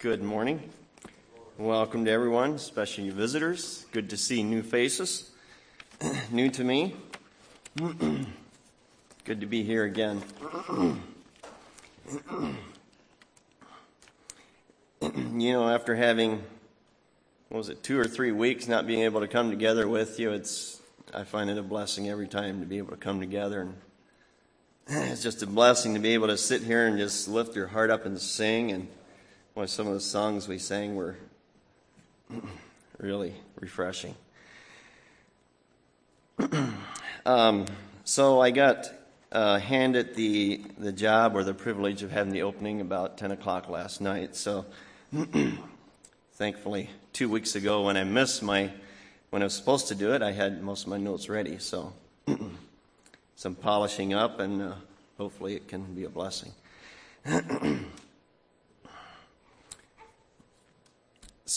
Good morning. Welcome to everyone, especially you visitors. Good to see new faces. new to me. Good to be here again. you know, after having, what was it, two or three weeks not being able to come together with you, it's, I find it a blessing every time to be able to come together. And it's just a blessing to be able to sit here and just lift your heart up and sing and why some of the songs we sang were really refreshing. um, so I got uh, handed the the job or the privilege of having the opening about 10 o'clock last night. So thankfully, two weeks ago when I missed my when I was supposed to do it, I had most of my notes ready. So some polishing up, and uh, hopefully it can be a blessing.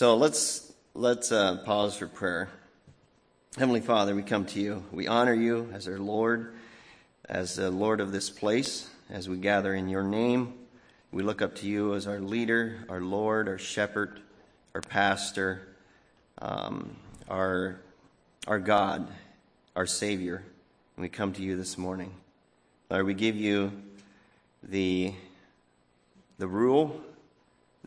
So let's let's uh, pause for prayer. Heavenly Father, we come to you. We honor you as our Lord, as the Lord of this place, as we gather in your name. We look up to you as our leader, our Lord, our shepherd, our pastor, um, our, our God, our Savior. And we come to you this morning. Lord, we give you the, the rule,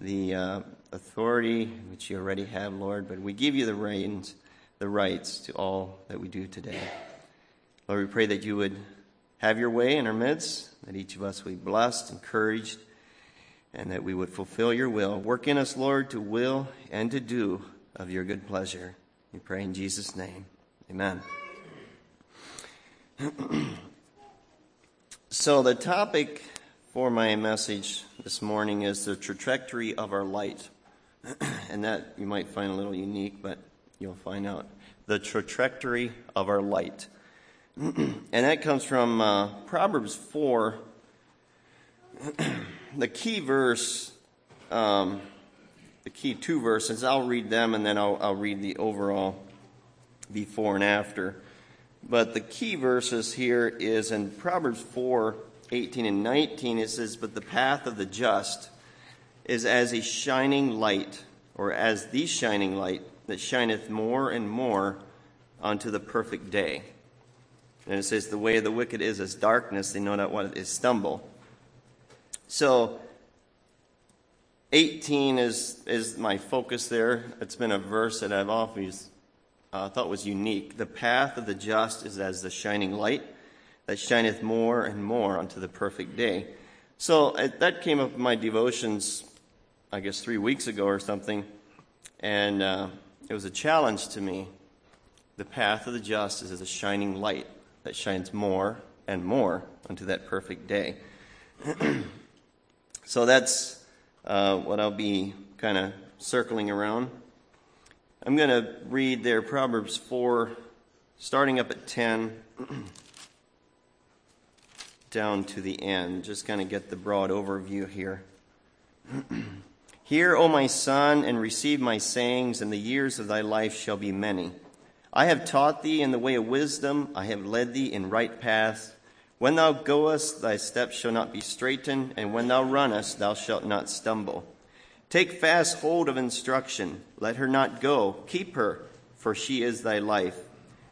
the, uh, authority which you already have, Lord, but we give you the reins, the rights to all that we do today. Lord, we pray that you would have your way in our midst, that each of us would be blessed, encouraged, and that we would fulfill your will. Work in us, Lord, to will and to do of your good pleasure. We pray in Jesus' name. Amen. so, the topic for my message this morning is the trajectory of our light. and that you might find a little unique, but you'll find out. The trajectory of our light. and that comes from uh, Proverbs 4. the key verse, um, the key two verses, I'll read them and then I'll, I'll read the overall before and after. But the key verses here is in Proverbs 4 18 and 19, it says, But the path of the just is as a shining light, or as the shining light that shineth more and more unto the perfect day. And it says, The way of the wicked is as darkness, they know not what it is stumble. So, 18 is, is my focus there. It's been a verse that I've always uh, thought was unique. The path of the just is as the shining light that shineth more and more unto the perfect day. So uh, that came up in my devotions I guess, three weeks ago or something, and uh, it was a challenge to me. The path of the just is a shining light that shines more and more unto that perfect day. so that's uh, what I'll be kind of circling around. I'm going to read there Proverbs 4, starting up at 10, down to the end. Just kind of get the broad overview here. Hear, O my son, and receive my sayings, and the years of thy life shall be many. I have taught thee in the way of wisdom, I have led thee in right paths. When thou goest, thy steps shall not be straitened, and when thou runnest, thou shalt not stumble. Take fast hold of instruction, let her not go, keep her, for she is thy life.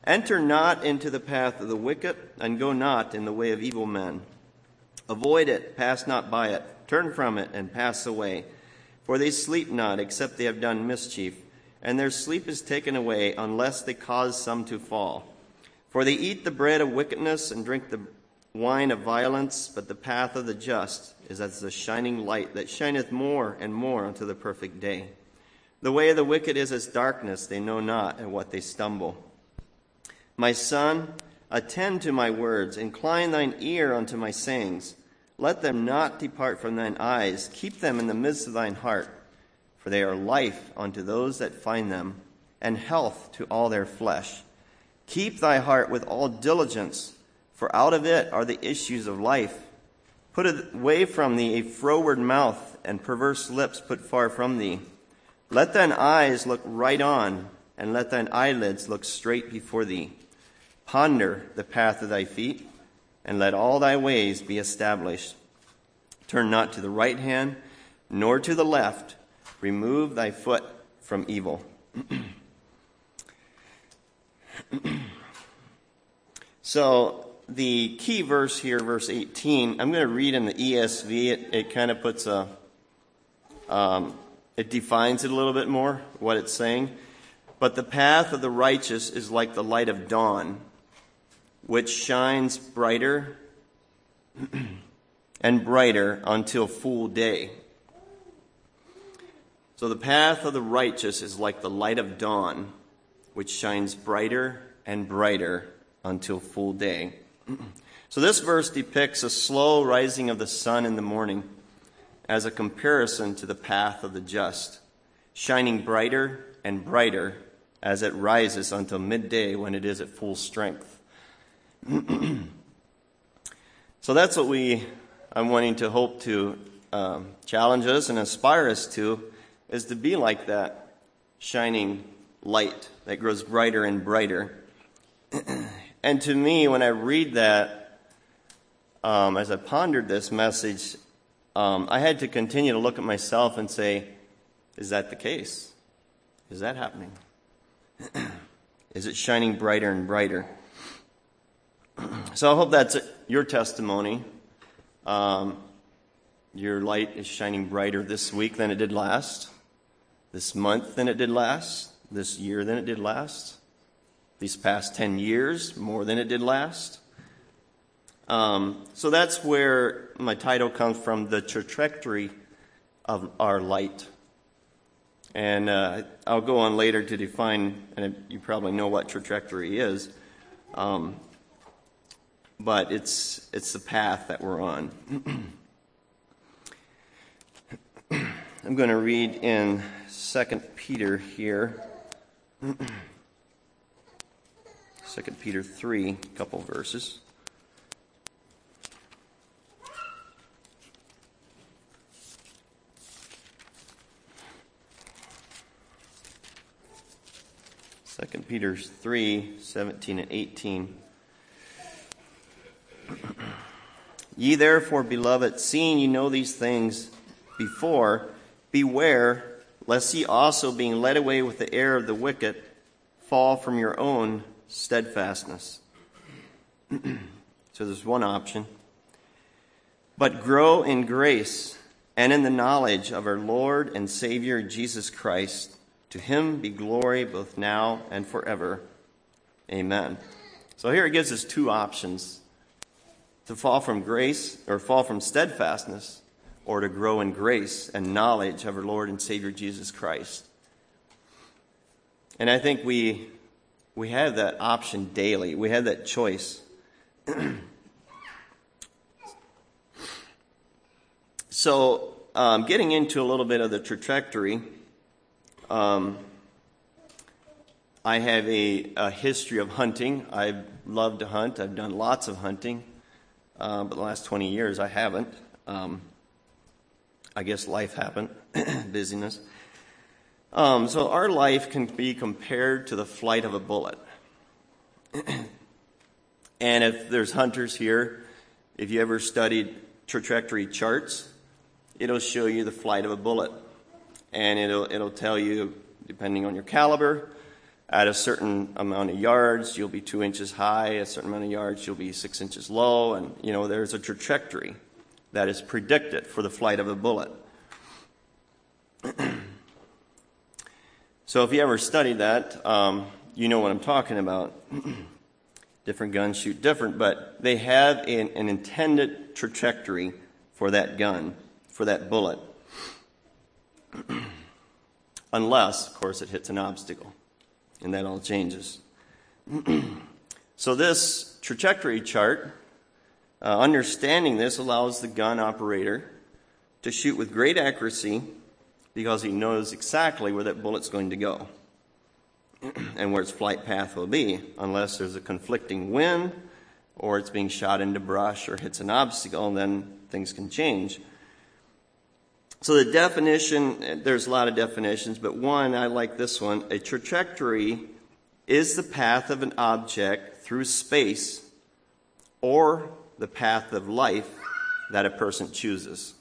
Enter not into the path of the wicked, and go not in the way of evil men. Avoid it, pass not by it, turn from it, and pass away. For they sleep not, except they have done mischief, and their sleep is taken away, unless they cause some to fall. For they eat the bread of wickedness and drink the wine of violence, but the path of the just is as the shining light that shineth more and more unto the perfect day. The way of the wicked is as darkness, they know not at what they stumble. My son, attend to my words, incline thine ear unto my sayings. Let them not depart from thine eyes. Keep them in the midst of thine heart, for they are life unto those that find them, and health to all their flesh. Keep thy heart with all diligence, for out of it are the issues of life. Put away from thee a froward mouth, and perverse lips put far from thee. Let thine eyes look right on, and let thine eyelids look straight before thee. Ponder the path of thy feet and let all thy ways be established. Turn not to the right hand, nor to the left, Remove thy foot from evil. so, the key verse here, verse 18, I'm going to read in the ESV. It, it kind of puts a, um, it defines it a little bit more, what it's saying. But the path of the righteous is like the light of dawn, which shines brighter and brighter until full day. So the path of the righteous is like the light of dawn, which shines brighter and brighter until full day. So this verse depicts a slow rising of the sun in the morning as a comparison to the path of the just, shining brighter and brighter as it rises until midday when it is at full strength. so that's what we I'm wanting to hope to um, challenge us and inspire us to is to be like that shining light that grows brighter and brighter. and to me, when I read that, um, as I pondered this message, um, I had to continue to look at myself and say, is that the case? Is that happening? is it shining brighter and brighter? so I hope that's your testimony. Um, your light is shining brighter this week than it did last this month than it did last, this year than it did last, these past 10 years more than it did last. Um, so that's where my title comes from the trajectory of our light. And uh, I'll go on later to define, and you probably know what trajectory is. Um, but it's, it's the path that we're on. I'm going to read in Second Peter here. Second Peter 3, a couple verses. Second Peter 3, 17 and 18. Ye therefore, beloved, seeing ye know these things before, beware lest ye also, being led away with the air of the wicked, fall from your own steadfastness. so there's one option. But grow in grace and in the knowledge of our Lord and Savior Jesus Christ. To him be glory both now and forever. Amen. So here it gives us two options to fall from grace or fall from steadfastness or to grow in grace and knowledge of our Lord and Savior Jesus Christ. And I think we, we have that option daily. We have that choice. so, um, getting into a little bit of the trajectory, um, I have a, a, history of hunting. I love to hunt. I've done lots of hunting, uh, but the last 20 years I haven't. Um, I guess life happened, busyness. Um, so our life can be compared to the flight of a bullet. and if there's hunters here, if you ever studied trajectory charts, it'll show you the flight of a bullet. And it'll, it'll tell you, depending on your caliber, at a certain amount of yards, you'll be two inches high, At a certain amount of yards, you'll be six inches low, and, you know, there's a trajectory that is predicted for the flight of a bullet. so, if you ever studied that, um, you know what I'm talking about. different guns shoot different, but they have an, an intended trajectory for that gun, for that bullet. Unless, of course, it hits an obstacle, and that all changes. so, this trajectory chart uh, understanding this allows the gun operator to shoot with great accuracy because he knows exactly where that bullet's going to go and where its flight path will be, unless there's a conflicting wind or it's being shot into brush or hits an obstacle, and then things can change. So the definition, there's a lot of definitions, but one, I like this one. A trajectory is the path of an object through space or the path of life that a person chooses.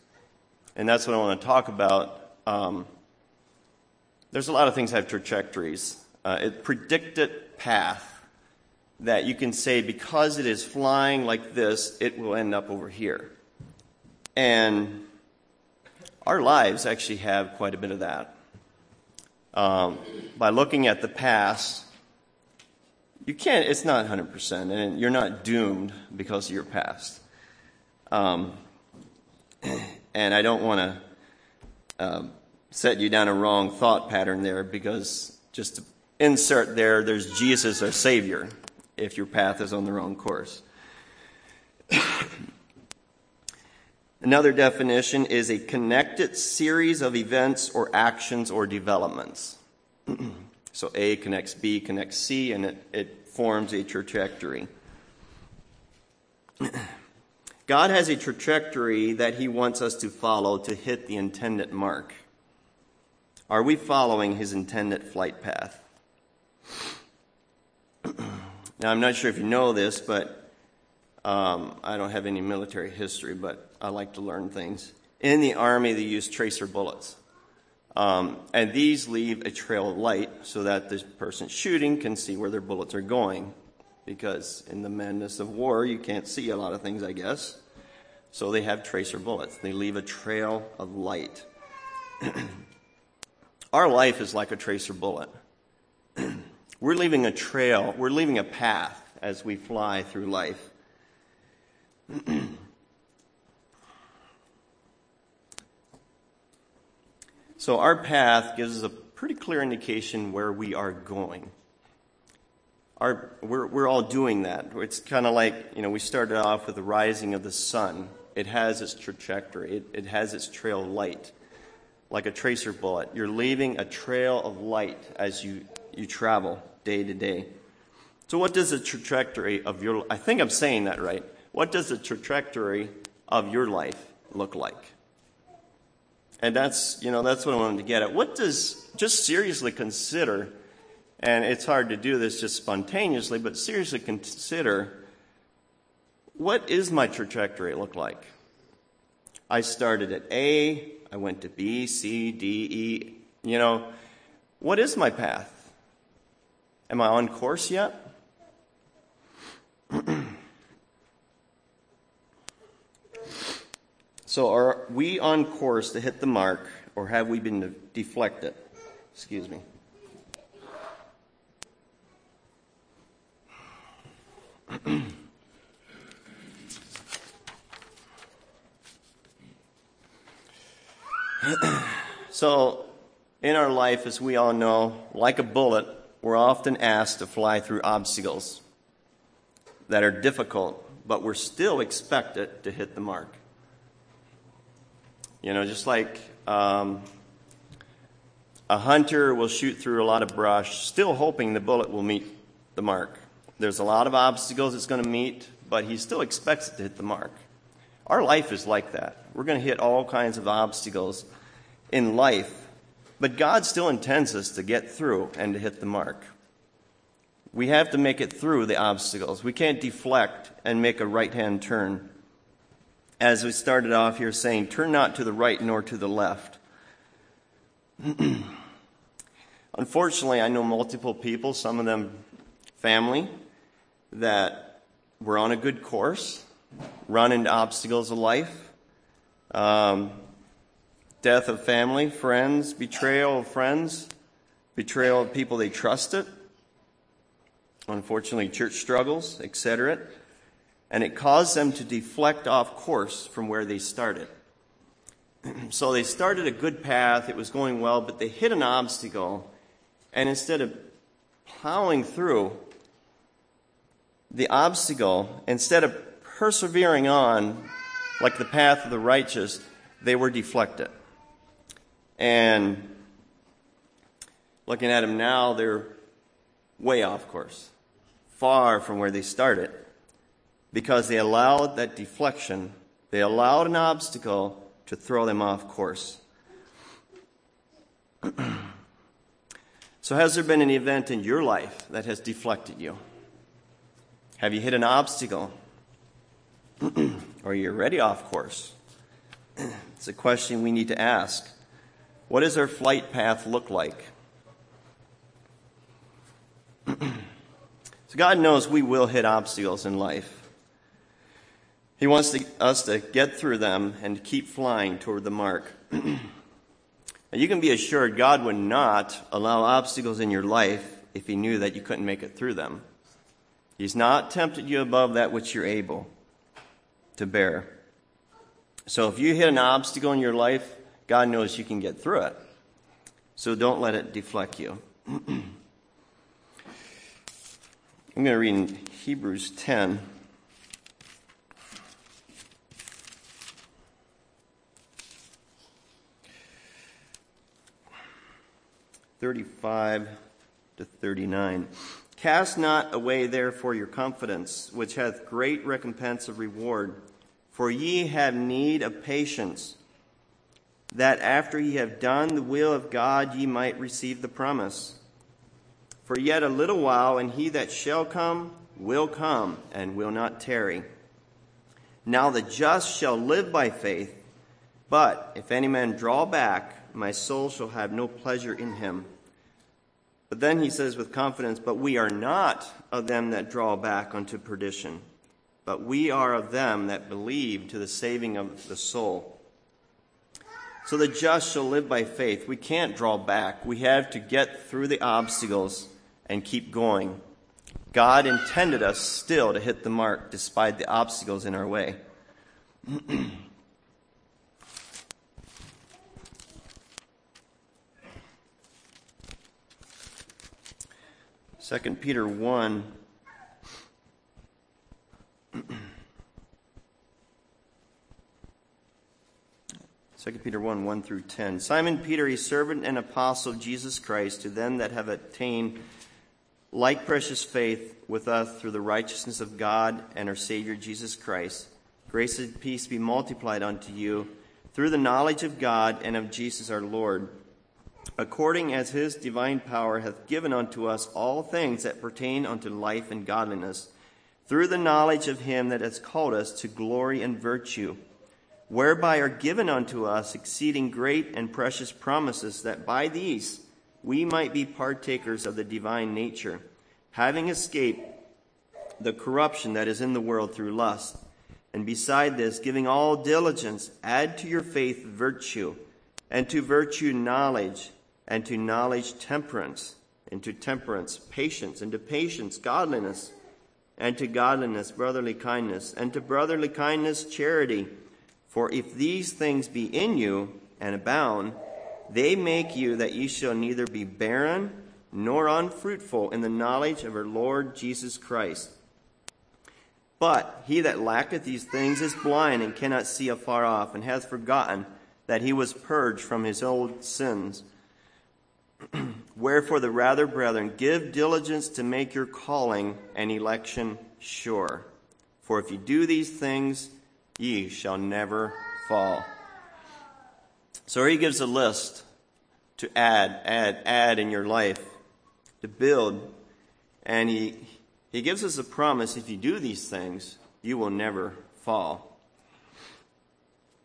And that's what I want to talk about um, there's a lot of things that have trajectories. Uh, a predicted path that you can say because it is flying like this, it will end up over here. And our lives actually have quite a bit of that. Um, by looking at the past, you can't, it's not 100%, and you're not doomed because of your past. Um, and I don't want to um, set you down a wrong thought pattern there because just to insert there, there's Jesus, our Savior, if your path is on the wrong course. Another definition is a connected series of events or actions or developments. so A connects B, connects C, and it, it forms a trajectory. God has a trajectory that He wants us to follow to hit the intended mark. Are we following His intended flight path? now, I'm not sure if you know this, but um, I don't have any military history, but I like to learn things. In the Army, they use tracer bullets. Um, and these leave a trail of light so that the person shooting can see where their bullets are going. Because in the madness of war, you can't see a lot of things, I guess. So they have tracer bullets. They leave a trail of light. Our life is like a tracer bullet. we're leaving a trail, we're leaving a path as we fly through life. So our path gives us a pretty clear indication where we are going. Our, we're, we're all doing that. It's kind of like, you know, we started off with the rising of the sun. It has its trajectory, it, it has its trail of light, like a tracer bullet. You're leaving a trail of light as you, you travel day to day. So, what does the trajectory of your I think I'm saying that right. What does the trajectory of your life look like? And that's, you know, that's what I wanted to get at. What does, just seriously consider, and it's hard to do this just spontaneously, but seriously consider what is my trajectory look like? I started at A, I went to B, C, D, E. You know, what is my path? Am I on course yet? So are we on course to hit the mark, or have we been deflected? Excuse me. so, in our life, as we all know, like a bullet, we're often asked to fly through obstacles that are difficult, but we're still expected to hit the mark. You know, just like um, a hunter will shoot through a lot of brush, still hoping the bullet will meet the mark. There's a lot of obstacles it's going to meet, but he still expects it to hit the mark. Our life is like that. We're going to hit all kinds of obstacles in life, but God still intends us to get through and to hit the mark. We have to make it through the obstacles. We can't deflect and make a right hand turn as we started off here saying, turn not to the right nor to the left. Unfortunately, I know multiple people, some of them family, that were on a good course, run into obstacles of life, um, death of family, friends, betrayal of friends, betrayal of people they trusted, unfortunately, church struggles, etc and it caused them to deflect off course from where they started. so they started a good path, it was going well, but they hit an obstacle, and instead of plowing through the obstacle, instead of persevering on like the path of the righteous, they were deflected. And looking at them now, they're way off course, far from where they started because they allowed that deflection, they allowed an obstacle to throw them off course. so, has there been an event in your life that has deflected you? Have you hit an obstacle? or are you're already off course? it's a question we need to ask. What does our flight path look like? so God knows we will hit obstacles in life. He wants to, us to get through them and keep flying toward the mark. you can be assured God would not allow obstacles in your life if He knew that you couldn't make it through them. He's not tempted you above that which you're able to bear. So if you hit an obstacle in your life, God knows you can get through it. So don't let it deflect you. I'm going to read in Hebrews 10. Thirty-five to thirty-nine. Cast not away therefore your confidence, which hath great recompense of reward. For ye have need of patience, that after ye have done the will of God, ye might receive the promise. For yet a little while, and he that shall come will come, and will not tarry. Now the just shall live by faith, but if any man draw back, my soul shall have no pleasure in him. But then he says with confidence, But we are not of them that draw back unto perdition but we are of them that believe to the saving of the soul. So the just shall live by faith. We can't draw back. We have to get through the obstacles and keep going. God intended us still to hit the mark despite the obstacles in our way. Second Peter 1 2 Peter 1 1 through 10. Simon Peter, a servant and apostle of Jesus Christ, to them that have attained like precious faith with us through the righteousness of God and our Savior Jesus Christ. Grace and peace be multiplied unto you through the knowledge of God and of Jesus our Lord, according as his divine power hath given unto us all things that pertain unto life and godliness through the knowledge of him that has called us to glory and virtue, whereby are given unto us exceeding great and precious promises, that by these we might be partakers of the divine nature, having escaped the corruption that is in the world through lust. And beside this, giving all diligence, add to your faith virtue, and to virtue knowledge, and to knowledge temperance, and to temperance patience, and to patience godliness and to godliness, brotherly kindness, and to brotherly kindness, charity. For if these things be in you and abound, they make you that ye shall neither be barren nor unfruitful in the knowledge of our Lord Jesus Christ. But he that lacketh these things is blind and cannot see afar off, and hath forgotten that he was purged from his old sins. Wherefore, the rather, brethren, give diligence to make your calling and election sure. For if you do these things, ye shall never fall. So he gives a list to add, add, add in your life, to build. And he, he gives us a promise if you do these things, you will never fall.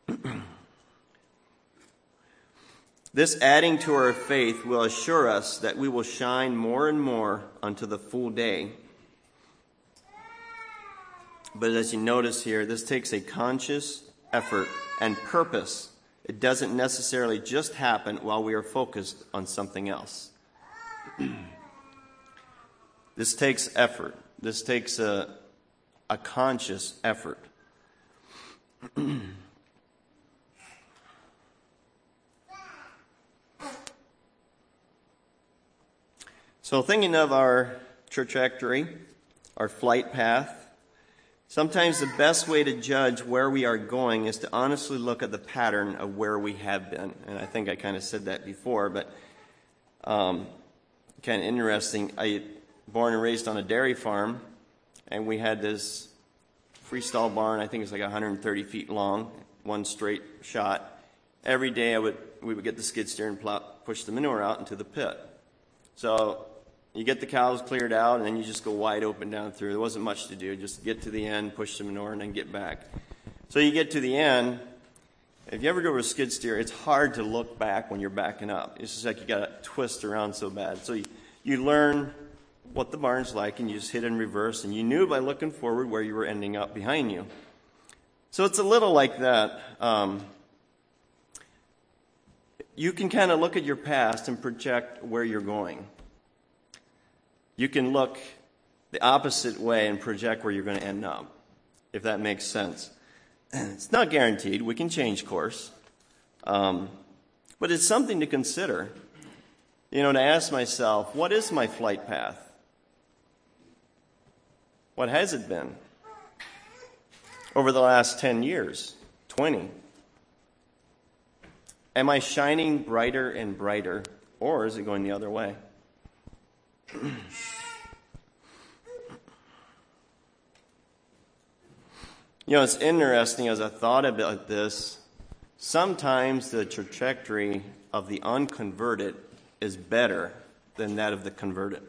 This adding to our faith will assure us that we will shine more and more unto the full day. But as you notice here, this takes a conscious effort and purpose. It doesn't necessarily just happen while we are focused on something else. this takes effort. This takes a, a conscious effort. So, thinking of our trajectory, our flight path, sometimes the best way to judge where we are going is to honestly look at the pattern of where we have been. And I think I kind of said that before, but um, kind of interesting. I born and raised on a dairy farm, and we had this freestall barn. I think it's like 130 feet long, one straight shot. Every day, I would we would get the skid steer and push the manure out into the pit. So you get the cows cleared out, and then you just go wide open down through. There wasn't much to do. Just get to the end, push the manure, and then get back. So you get to the end. If you ever go to a skid steer, it's hard to look back when you're backing up. It's just like you got to twist around so bad. So you, you learn what the barn's like and you just hit in reverse and you knew by looking forward where you were ending up behind you. So it's a little like that. Um, you can kind of look at your past and project where you're going. You can look the opposite way and project where you're going to end up, if that makes sense. It's not guaranteed. We can change course. Um, but it's something to consider. You know, to ask myself, what is my flight path? What has it been? Over the last 10 years, 20? Am I shining brighter and brighter, or is it going the other way? You know, it's interesting as I thought about this. Sometimes the trajectory of the unconverted is better than that of the converted.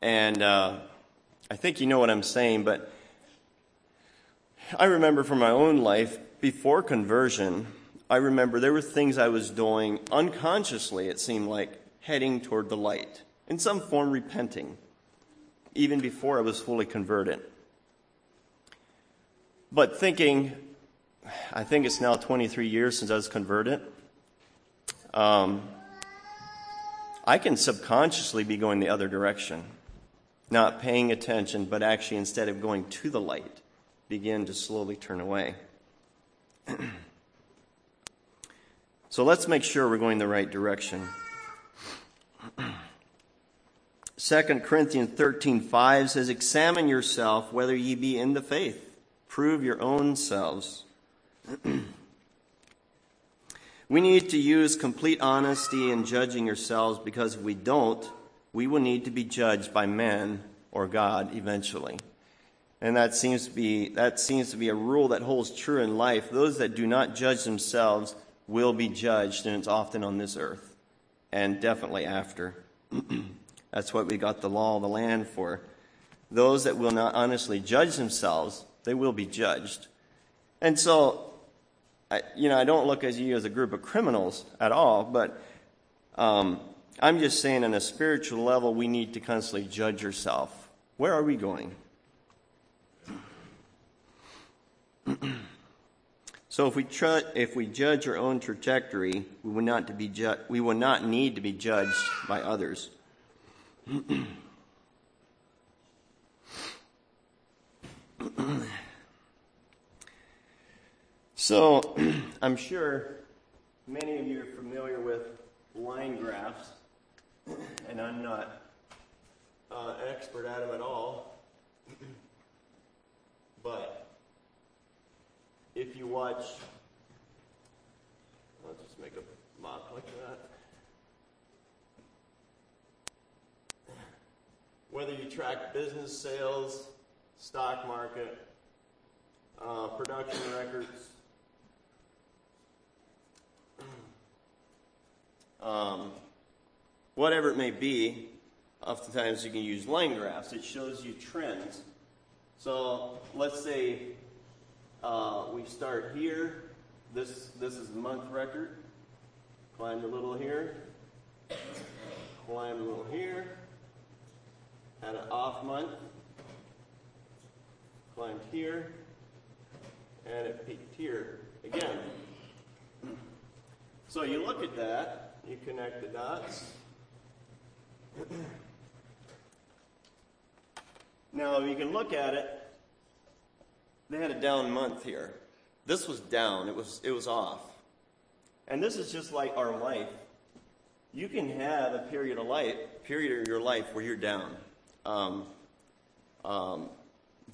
And uh, I think you know what I'm saying, but I remember from my own life, before conversion, I remember there were things I was doing unconsciously, it seemed like, heading toward the light, in some form repenting, even before I was fully converted. But thinking, I think it's now 23 years since I was converted. Um, I can subconsciously be going the other direction, not paying attention, but actually instead of going to the light, begin to slowly turn away. so let's make sure we're going the right direction. 2 Corinthians 13:5 says examine yourself whether ye be in the faith Prove your own selves. we need to use complete honesty in judging yourselves because if we don't, we will need to be judged by men or God eventually. And that seems to be that seems to be a rule that holds true in life. Those that do not judge themselves will be judged, and it's often on this earth, and definitely after. That's what we got the law of the land for. Those that will not honestly judge themselves they will be judged. And so, I, you know, I don't look at you as a group of criminals at all, but um, I'm just saying on a spiritual level, we need to constantly judge yourself. Where are we going? so if we tr- if we judge our own trajectory, we will not to be ju- we will not need to be judged by others. so, I'm sure many of you are familiar with line graphs, and I'm not uh, an expert at them at all. But if you watch, I'll just make a mock like that. Whether you track business sales, stock market, uh, production records, um, whatever it may be. Oftentimes you can use line graphs. It shows you trends. So let's say uh, we start here. This this is the month record. Climb a little here. Climb a little here. Had an off month climbed here, and it peaked here again. So you look at that, you connect the dots. Now, you can look at it. They had a down month here. This was down. It was it was off. And this is just like our life. You can have a period of life, period of your life where you're down. Um, um,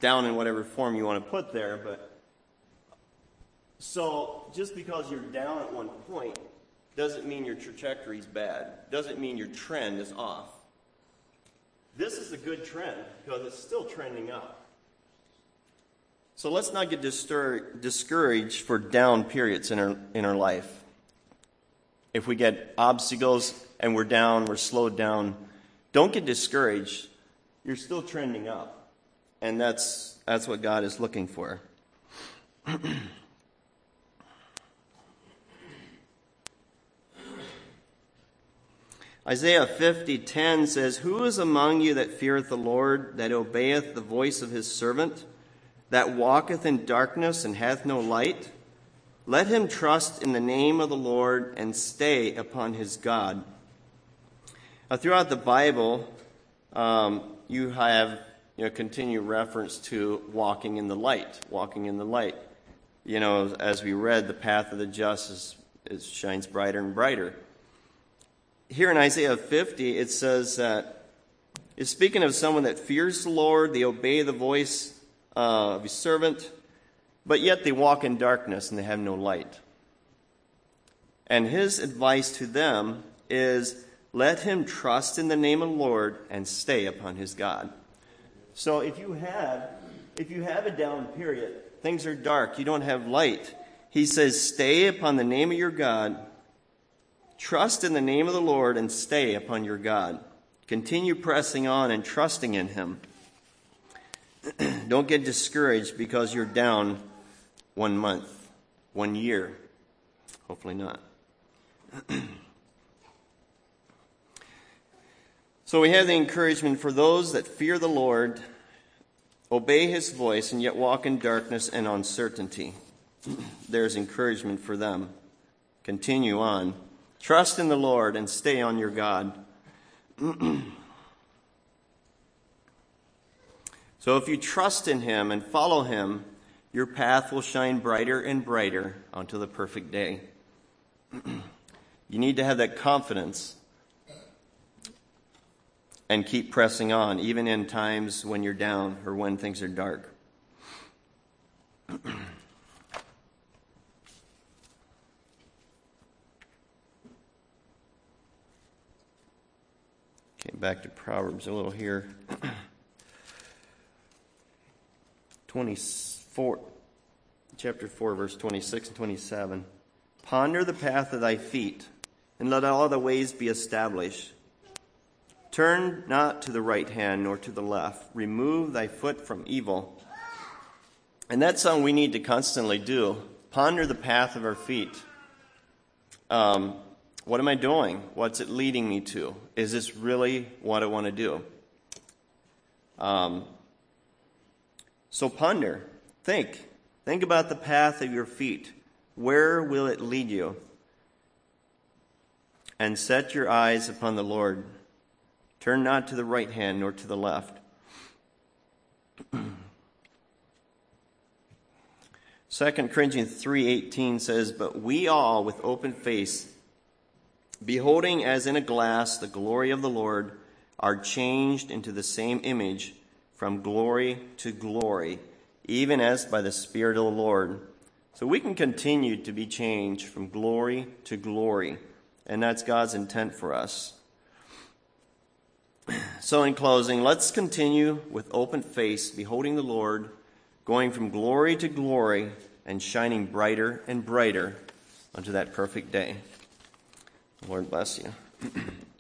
down in whatever form you want to put there, but so just because you're down at one point doesn't mean your trajectory is bad. Doesn't mean your trend is off. This is a good trend because it's still trending up. So let's not get distur- discouraged for down periods in our, in our life. If we get obstacles and we're down, we're slowed down, don't get discouraged. You're still trending up. And that's, that's what God is looking for. Isaiah 50:10 says, "Who is among you that feareth the Lord, that obeyeth the voice of his servant, that walketh in darkness and hath no light? Let him trust in the name of the Lord and stay upon his God." Now, throughout the Bible, um, you have you know continue reference to walking in the light, walking in the light. You know, as we read, the path of the just is, is shines brighter and brighter here in Isaiah 50, it says that it's speaking of someone that fears the Lord, they obey the voice uh, of his servant, but yet they walk in darkness and they have no light. And his advice to them is let him trust in the name of the Lord and stay upon his God. So if you have if you have a down period, things are dark, you don't have light, he says stay upon the name of your God Trust in the name of the Lord and stay upon your God. Continue pressing on and trusting in Him. Don't get discouraged because you're down one month, one year. Hopefully not. so we have the encouragement for those that fear the Lord, obey His voice, and yet walk in darkness and uncertainty. There's encouragement for them. Continue on. Trust in the Lord and stay on your God. So if you trust in Him and follow Him, your path will shine brighter and brighter until the perfect day. you need to have that confidence and keep pressing on, even in times when you're down or when things are dark. Back to Proverbs a little here. 24, chapter 4, verse 26 and 27. Ponder the path of thy feet, and let all the ways be established. Turn not to the right hand nor to the left. Remove thy foot from evil. And that's something we need to constantly do. Ponder the path of our feet. Um, what am I doing? What's it leading me to? Is this really what I want to do? Um, so ponder, think. Think about the path of your feet. Where will it lead you? And set your eyes upon the Lord. Turn not to the right hand nor to the left. Second Corinthians 3:18 says, "But we all with open face beholding as in a glass the glory of the Lord, are changed into the same image from glory to glory, even as by the Spirit of the Lord. So we can continue to be changed from glory to glory, and that's God's intent for us. So, in closing, let's continue with open face, beholding the Lord, going from glory to glory, and shining brighter and brighter unto that perfect day. Lord bless you.